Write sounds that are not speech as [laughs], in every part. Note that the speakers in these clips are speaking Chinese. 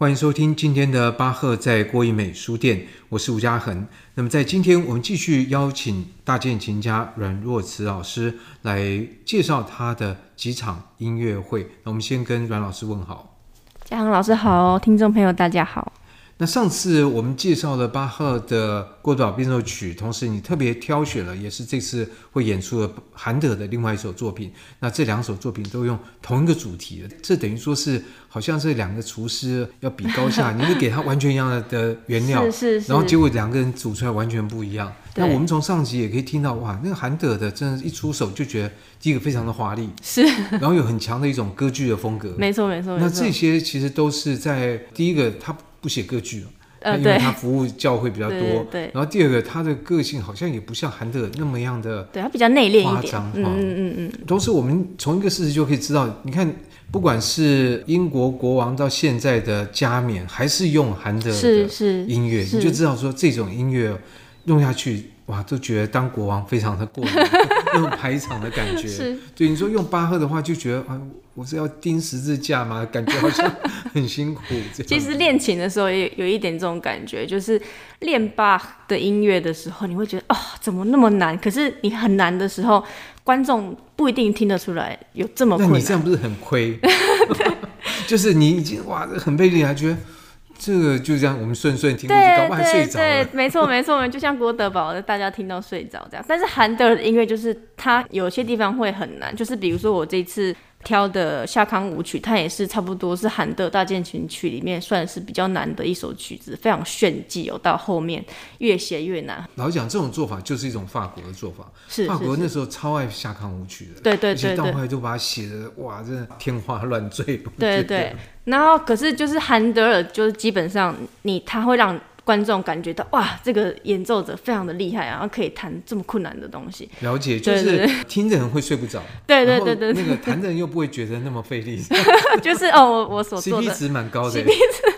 欢迎收听今天的巴赫在郭一美书店，我是吴家恒。那么在今天，我们继续邀请大键琴家阮若慈老师来介绍他的几场音乐会。那我们先跟阮老师问好。嘉恒老师好，听众朋友大家好。那上次我们介绍了巴赫的《郭德堡变奏曲》，同时你特别挑选了，也是这次会演出的韩德的另外一首作品。那这两首作品都用同一个主题，这等于说是好像是两个厨师要比高下，[laughs] 你是给他完全一样的原料，是是是，然后结果两个人煮出来完全不一样。那我们从上集也可以听到，哇，那个韩德的真的，一出手就觉得第一个非常的华丽，是，然后有很强的一种歌剧的风格，没错没错。那这些其实都是在第一个他。不写歌剧，呃，因为他服务教会比较多。对，对。然后第二个，他的个性好像也不像韩德那么样的，对他比较内敛夸张。嗯嗯嗯嗯。同时，我们从一个事实就可以知道，你看，不管是英国国王到现在的加冕，还是用韩德的音乐，你就知道说这种音乐用下去，哇，都觉得当国王非常的过瘾，[laughs] 那种排场的感觉。是。对，你说用巴赫的话，就觉得啊。我是要钉十字架吗？感觉好像 [laughs] 很辛苦。其实练琴的时候也有一点这种感觉，就是练巴赫的音乐的时候，你会觉得啊、哦，怎么那么难？可是你很难的时候，观众不一定听得出来有这么困难。那你这样不是很亏？[laughs] 对就是你已经哇，很被厉害，觉得这个就这样，我们顺顺听过去，搞不好睡着了。对，没错没错，就像郭德宝的，大家听到睡着这样。但是韩德的音乐就是它有些地方会很难，就是比如说我这次。挑的夏康舞曲，它也是差不多是韩德大键琴曲里面算是比较难的一首曲子，非常炫技哦。到后面越写越难。老实讲，这种做法就是一种法国的做法。是，法国那时候超爱夏康舞曲的。对对对，对。到后来就把它写的哇，真的天花乱坠。对对对。然后可是就是韩德尔，就是基本上你他会让。观众感觉到哇，这个演奏者非常的厉害，然后可以弹这么困难的东西。了解，就是听着人会睡不着。[laughs] 对对对对，那个弹的人又不会觉得那么费力。[laughs] 就是哦，我我所做的 CP 值蛮高的。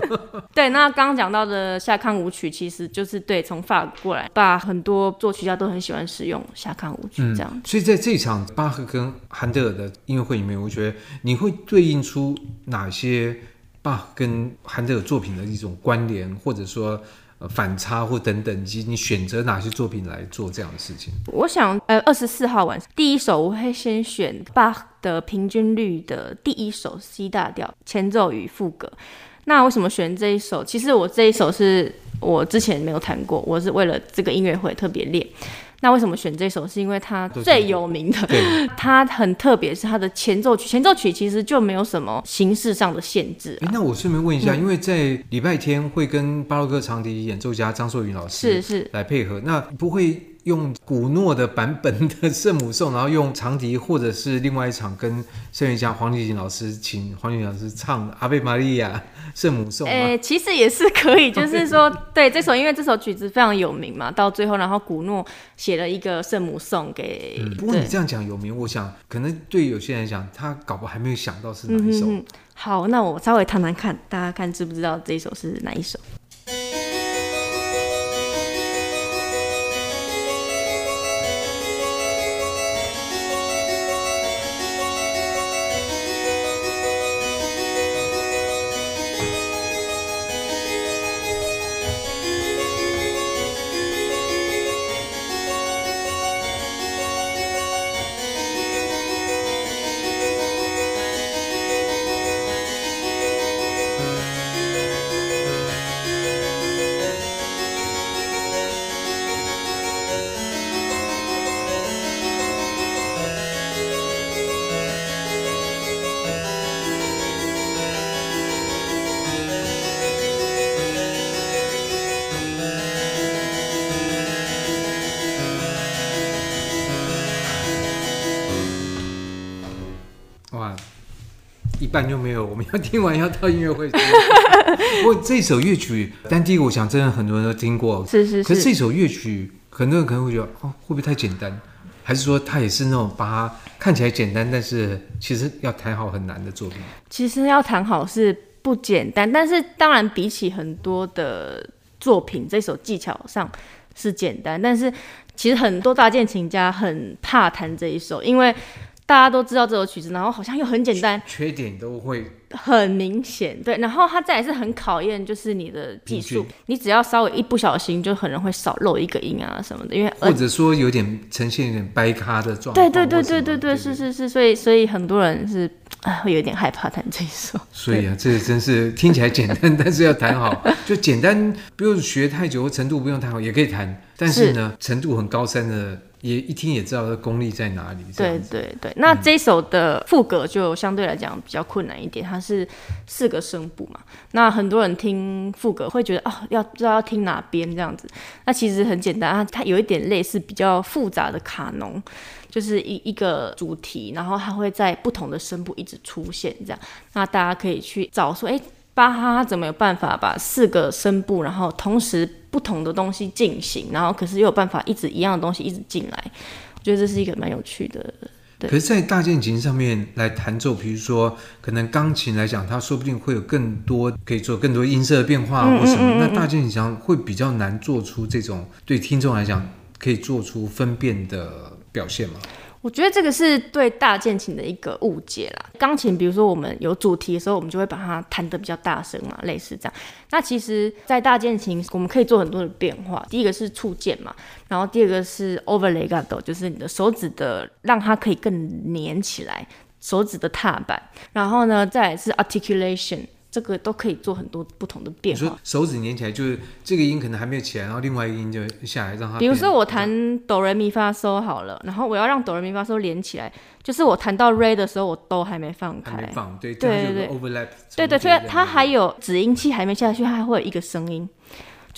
[laughs] 对，那刚刚讲到的夏康舞曲，其实就是对从法国过来，把很多作曲家都很喜欢使用夏康舞曲这样。嗯，所以在这场巴赫跟韩德尔的音乐会里面，我觉得你会对应出哪些？啊，跟韩德尔作品的一种关联，或者说反差或等等，以及你选择哪些作品来做这样的事情？我想，呃，二十四号晚上第一首我会先选巴的平均律的第一首 C 大调前奏与赋格。那为什么选这一首？其实我这一首是我之前没有弹过，我是为了这个音乐会特别练。那为什么选这首？是因为它最有名的，[laughs] 它很特别，是它的前奏曲。前奏曲其实就没有什么形式上的限制。哎，那我顺便问一下，嗯、因为在礼拜天会跟巴洛克长笛演奏家张硕云老师是是来配合，那不会。用古诺的版本的圣母颂，然后用长笛，或者是另外一场跟声乐家黄丽琴老师请黄丽琴老师唱阿贝玛利亚圣母颂。哎、欸，其实也是可以，就是说，[laughs] 对这首，因为这首曲子非常有名嘛，到最后，然后古诺写了一个圣母颂给、嗯。不过你这样讲有名，我想可能对有些人来讲，他搞不好还没有想到是哪一首。嗯、好，那我稍微谈谈看，大家看知不知道这一首是哪一首？半就没有，我们要听完要到音乐会。[laughs] 不过这首乐曲，但第一个我想，真的很多人都听过。是是是。可是这首乐曲，很多人可能会觉得，哦，会不会太简单？还是说它也是那种把它看起来简单，但是其实要弹好很难的作品？其实要弹好是不简单，但是当然比起很多的作品，这首技巧上是简单。但是其实很多大键琴家很怕弹这一首，因为。大家都知道这首曲子，然后好像又很简单，缺点都会很明显。对，然后它再也是很考验就是你的技术，你只要稍微一不小心，就可能会少漏一个音啊什么的，因为或者说有点呈现有点掰咖的状态。对对对对对对，是是是，所以所以很多人是啊会有点害怕弹这一首。所以啊，这真是听起来简单，但是要弹好，[laughs] 就简单，不用学太久，程度不用太好也可以弹。但是呢，是程度很高深的。也一听也知道它功力在哪里。对对对，那这一首的副歌就相对来讲比较困难一点，它是四个声部嘛。那很多人听副歌会觉得哦，要不知道要听哪边这样子。那其实很简单啊，它有一点类似比较复杂的卡农，就是一一个主题，然后它会在不同的声部一直出现这样。那大家可以去找说，哎。巴哈怎么有办法把四个声部，然后同时不同的东西进行，然后可是又有办法一直一样的东西一直进来？我觉得这是一个蛮有趣的。对。可是，在大键琴上面来弹奏，比如说可能钢琴来讲，它说不定会有更多可以做更多音色的变化或什么。嗯嗯嗯嗯，那大键琴上会比较难做出这种对听众来讲可以做出分辨的表现吗？我觉得这个是对大键琴的一个误解啦。钢琴，比如说我们有主题的时候，我们就会把它弹得比较大声嘛，类似这样。那其实，在大键琴，我们可以做很多的变化。第一个是触键嘛，然后第二个是 overlegato，就是你的手指的让它可以更粘起来，手指的踏板。然后呢，再来是 articulation。这个都可以做很多不同的变化。手指粘起来，就是这个音可能还没有起来，然后另外一个音就下来，让它。比如说我弹哆来咪发嗦好了，然后我要让哆来咪发嗦连起来，就是我弹到 re 的时候，我都还没放开。还没放，对对对对，overlap。对对，所以它还有指音器还没下去，它还会有一个声音。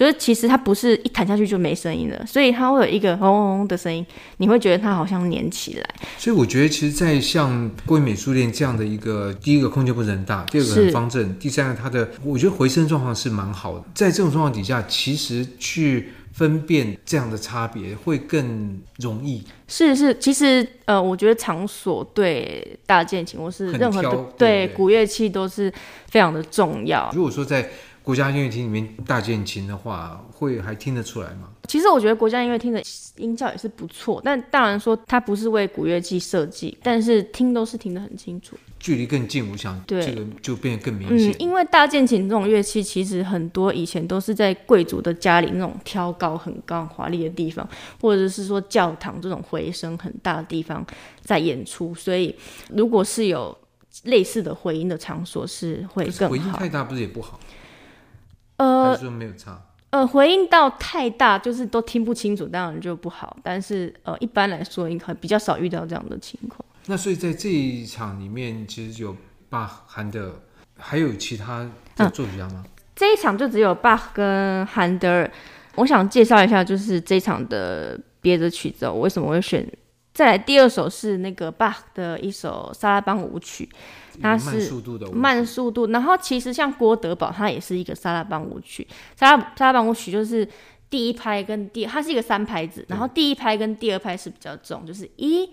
就是其实它不是一弹下去就没声音了，所以它会有一个轰轰轰的声音，你会觉得它好像粘起来。所以我觉得，其实，在像国民美书店这样的一个，第一个空间不是很大，第二个很方正，第三个它的，我觉得回声状况是蛮好的。在这种状况底下，其实去分辨这样的差别会更容易。是是，其实呃，我觉得场所对大键琴或是任何的对古乐器都是非常的重要。如果说在国家音乐厅里面大键琴的话，会还听得出来吗？其实我觉得国家音乐厅的音效也是不错，但当然说它不是为古乐器设计，但是听都是听得很清楚。距离更近，我想这个就变得更明显。嗯，因为大键琴这种乐器，其实很多以前都是在贵族的家里那种挑高很高、华丽的地方，或者是说教堂这种回声很大的地方在演出，所以如果是有类似的回音的场所，是会更好。回音太大不是也不好？呃，没有差。呃，回音到太大，就是都听不清楚，当然就不好。但是呃，一般来说，应该比较少遇到这样的情况。那所以在这一场里面，其实有巴罕德尔，还有其他的作曲家吗？嗯？这一场就只有巴赫跟韩德尔。我想介绍一下，就是这一场的别的曲子，我为什么会选？再来第二首是那个 Bach 的一首萨拉邦舞曲。它是慢速度的慢速度，然后其实像郭德堡，它也是一个萨拉邦舞曲。萨拉萨拉邦舞曲就是第一拍跟第，它是一个三拍子，然后第一拍跟第二拍是比较重，就是一、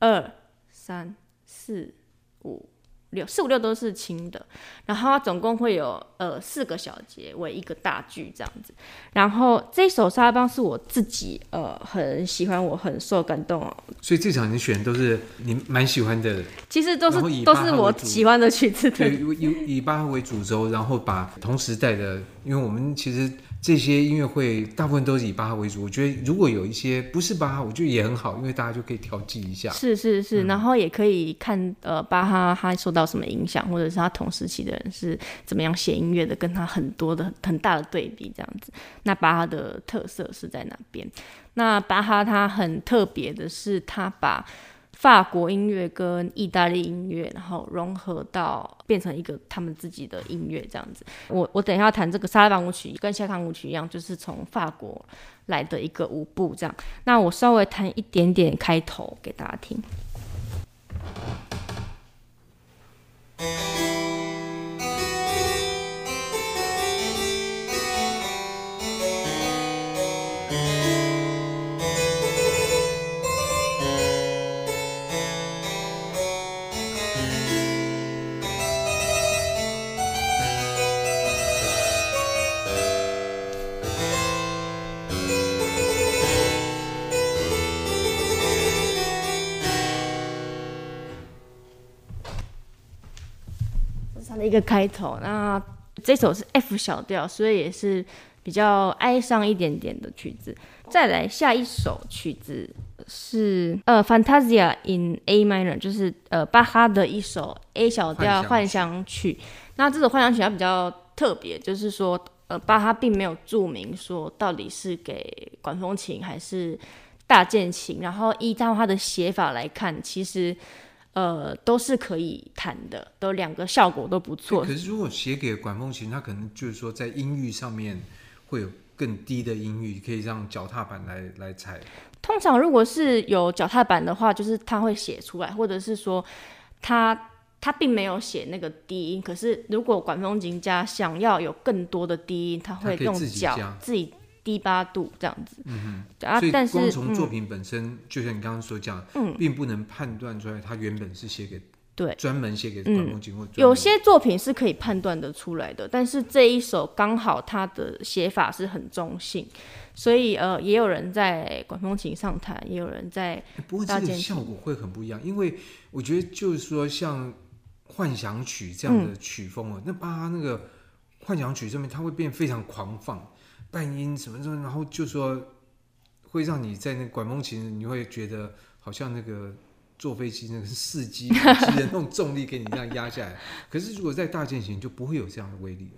二、三、四、五。六四五六都是轻的，然后它总共会有呃四个小节为一个大句这样子。然后这首沙拉邦是我自己呃很喜欢，我很受感动哦。所以这场你选的都是你蛮喜欢的，其实都是都是我喜欢的曲子。对，以以巴赫为主轴，然后把同时代的，因为我们其实。这些音乐会大部分都是以巴哈为主，我觉得如果有一些不是巴哈，我觉得也很好，因为大家就可以调剂一下。是是是，嗯、然后也可以看呃巴哈他受到什么影响，或者是他同时期的人是怎么样写音乐的，跟他很多的很大的对比这样子。那巴哈的特色是在哪边？那巴哈他很特别的是，他把法国音乐跟意大利音乐，然后融合到变成一个他们自己的音乐这样子。我我等一下弹这个沙拉班舞曲，跟夏康舞曲一样，就是从法国来的一个舞步这样。那我稍微弹一点点开头给大家听。的一个开头。那这首是 F 小调，所以也是比较哀伤一点点的曲子。再来下一首曲子是呃 Fantasia in A minor，就是呃巴哈的一首 A 小调幻想曲。那这首幻想曲它比较特别，就是说呃巴哈并没有注明说到底是给管风琴还是大键琴，然后依照他的写法来看，其实。呃，都是可以弹的，都两个效果都不错。可是如果写给管风琴，它可能就是说在音域上面会有更低的音域，可以让脚踏板来来踩。通常如果是有脚踏板的话，就是他会写出来，或者是说他他并没有写那个低音。可是如果管风琴家想要有更多的低音，他会用脚自己。低八度这样子，嗯哼，啊，所以光从作品本身，嗯、就像你刚刚所讲，嗯，并不能判断出来它原本是写给对。专门写给管风琴或有些作品是可以判断得出来的，但是这一首刚好它的写法是很中性，所以呃，也有人在管风琴上弹，也有人在，不过这个效果会很不一样，因为我觉得就是说像幻想曲这样的曲风啊，嗯、那把它那个幻想曲上面，它会变非常狂放。半音什么什么，然后就说会让你在那管风琴，你会觉得好像那个坐飞机那个四机的那种重力给你这样压下来。可是如果在大键琴就不会有这样的威力。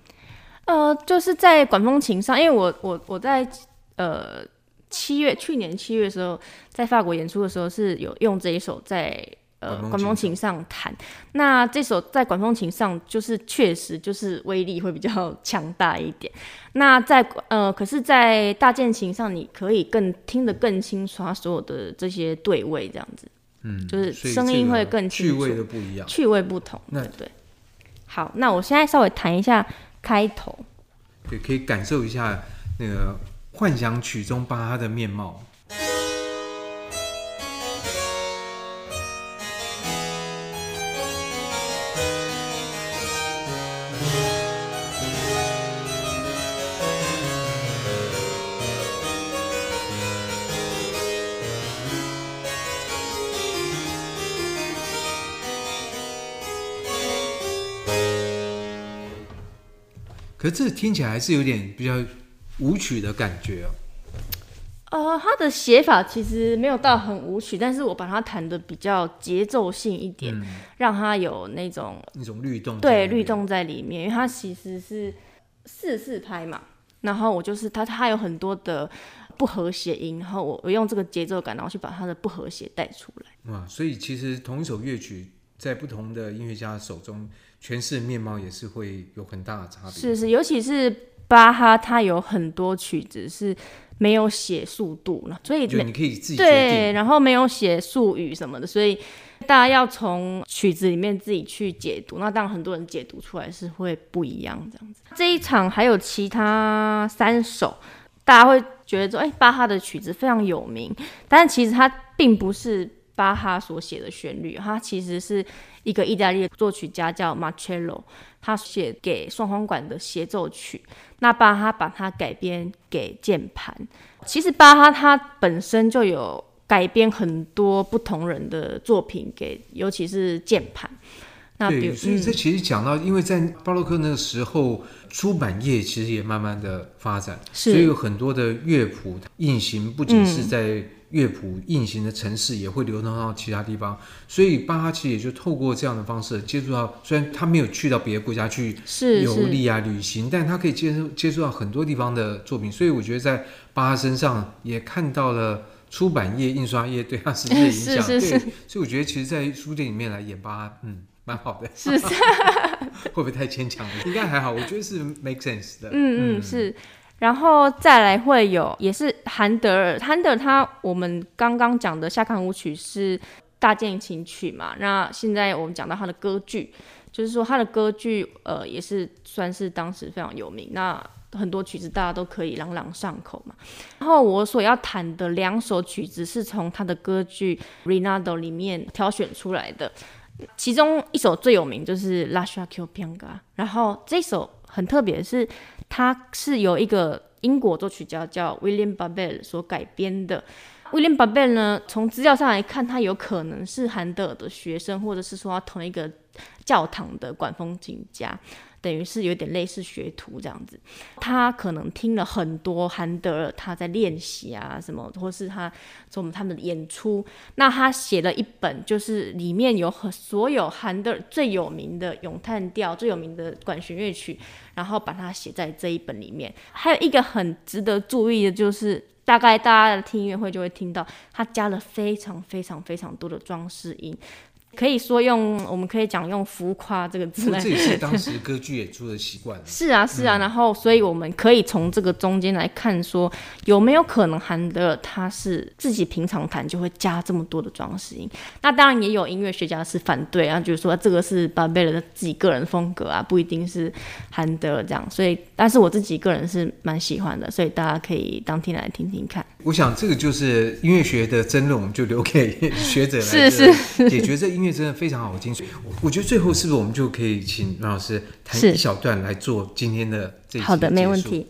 呃，就是在管风琴上，因为我我我在呃七月去年七月的时候在法国演出的时候是有用这一首在。呃，管风琴上弹，那这首在管风琴上就是确实就是威力会比较 [laughs] 强大一点。那在呃，可是，在大键琴上你可以更听得更清楚它所有的这些对位，这样子，嗯，就是声音会更清楚，趣味的不一样，趣味不同。那对，对，好，那我现在稍微弹一下开头，对，可以感受一下那个幻想曲中巴哈的面貌。可是这听起来还是有点比较舞曲的感觉哦。呃，他的写法其实没有到很舞曲，但是我把它弹的比较节奏性一点，嗯、让它有那种那种律动，对，律动在里面。因为它其实是四四拍嘛，然后我就是它，它有很多的不和谐音，然后我我用这个节奏感，然后去把它的不和谐带出来。哇，所以其实同一首乐曲，在不同的音乐家手中。诠释面貌也是会有很大的差别。是是，尤其是巴哈，他有很多曲子是没有写速度了，所以你可以自己对，然后没有写术语什么的，所以大家要从曲子里面自己去解读。那当然很多人解读出来是会不一样这样子。这一场还有其他三首，大家会觉得说，哎、欸，巴哈的曲子非常有名，但是其实他并不是巴哈所写的旋律，它其实是。一个意大利的作曲家叫 Marcello，他写给双簧管的协奏曲。那巴哈把它改编给键盘。其实巴哈他本身就有改编很多不同人的作品给，尤其是键盘。那比如，对，所以这其实讲到，因为在巴洛克那个时候，出版业其实也慢慢的发展，所以有很多的乐谱印行，不仅是在、嗯。乐谱印行的城市也会流通到其他地方，所以巴哈其实也就透过这样的方式接触到，虽然他没有去到别的国家去游历啊旅行，但他可以接触接触到很多地方的作品，所以我觉得在巴哈身上也看到了出版业、印刷业对他实际的影响。[laughs] 对，所以我觉得其实，在书店里面来演巴哈，嗯，蛮好的。是是，[laughs] 会不会太牵强了？应该还好，我觉得是 make sense 的。嗯嗯，是。然后再来会有，也是韩德尔，韩德尔他我们刚刚讲的夏康舞曲是大键琴曲嘛，那现在我们讲到他的歌剧，就是说他的歌剧呃也是算是当时非常有名，那很多曲子大家都可以朗朗上口嘛。然后我所要弹的两首曲子是从他的歌剧《Rinaldo》里面挑选出来的，其中一首最有名就是《Lascia ch'io pianga》，然后这首很特别是。它是由一个英国作曲家叫 William Babel 所改编的。William Babel 呢，从资料上来看，他有可能是韩德尔的学生，或者是说他同一个教堂的管风琴家。等于是有点类似学徒这样子，他可能听了很多韩德尔他在练习啊什么，或是他从他们的演出，那他写了一本，就是里面有很所有韩德尔最有名的咏叹调、最有名的管弦乐曲，然后把它写在这一本里面。还有一个很值得注意的就是，大概大家听音乐会就会听到，他加了非常非常非常多的装饰音。可以说用，我们可以讲用浮夸这个字来。这也是当时歌剧演出的习惯。[laughs] 是啊，是啊，嗯、然后所以我们可以从这个中间来看，说有没有可能韩德尔他是自己平常弹就会加这么多的装饰音？那当然也有音乐学家是反对啊，就是说这个是巴贝尔的自己个人风格啊，不一定是韩德尔这样。所以，但是我自己个人是蛮喜欢的，所以大家可以当天来听听看。我想这个就是音乐学的争论，我们就留给学者来是是解决这音乐真的非常好听。我我觉得最后是不是我们就可以请阮老师弹一小段来做今天的这一集的结束？好的，没问题。